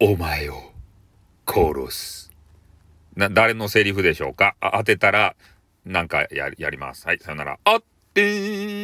お前を殺す。な、誰のセリフでしょうか？あ当てたら、なんかや、やります。はい、さよなら。あってーん。